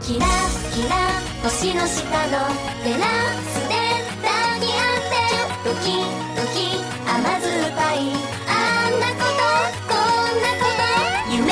キラキラ星の下のテラスで抱き合ってドキドキ甘酸っぱいあんなことこんなこと夢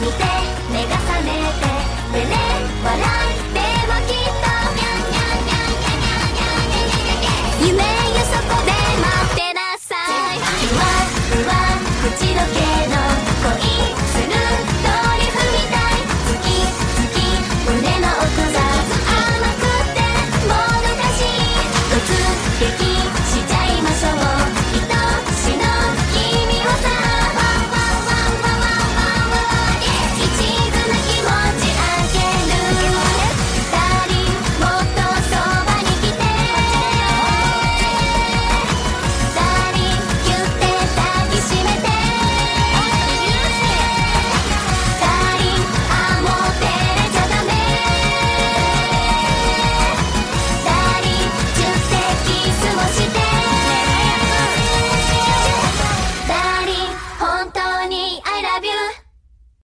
見て目が覚めて照れ笑い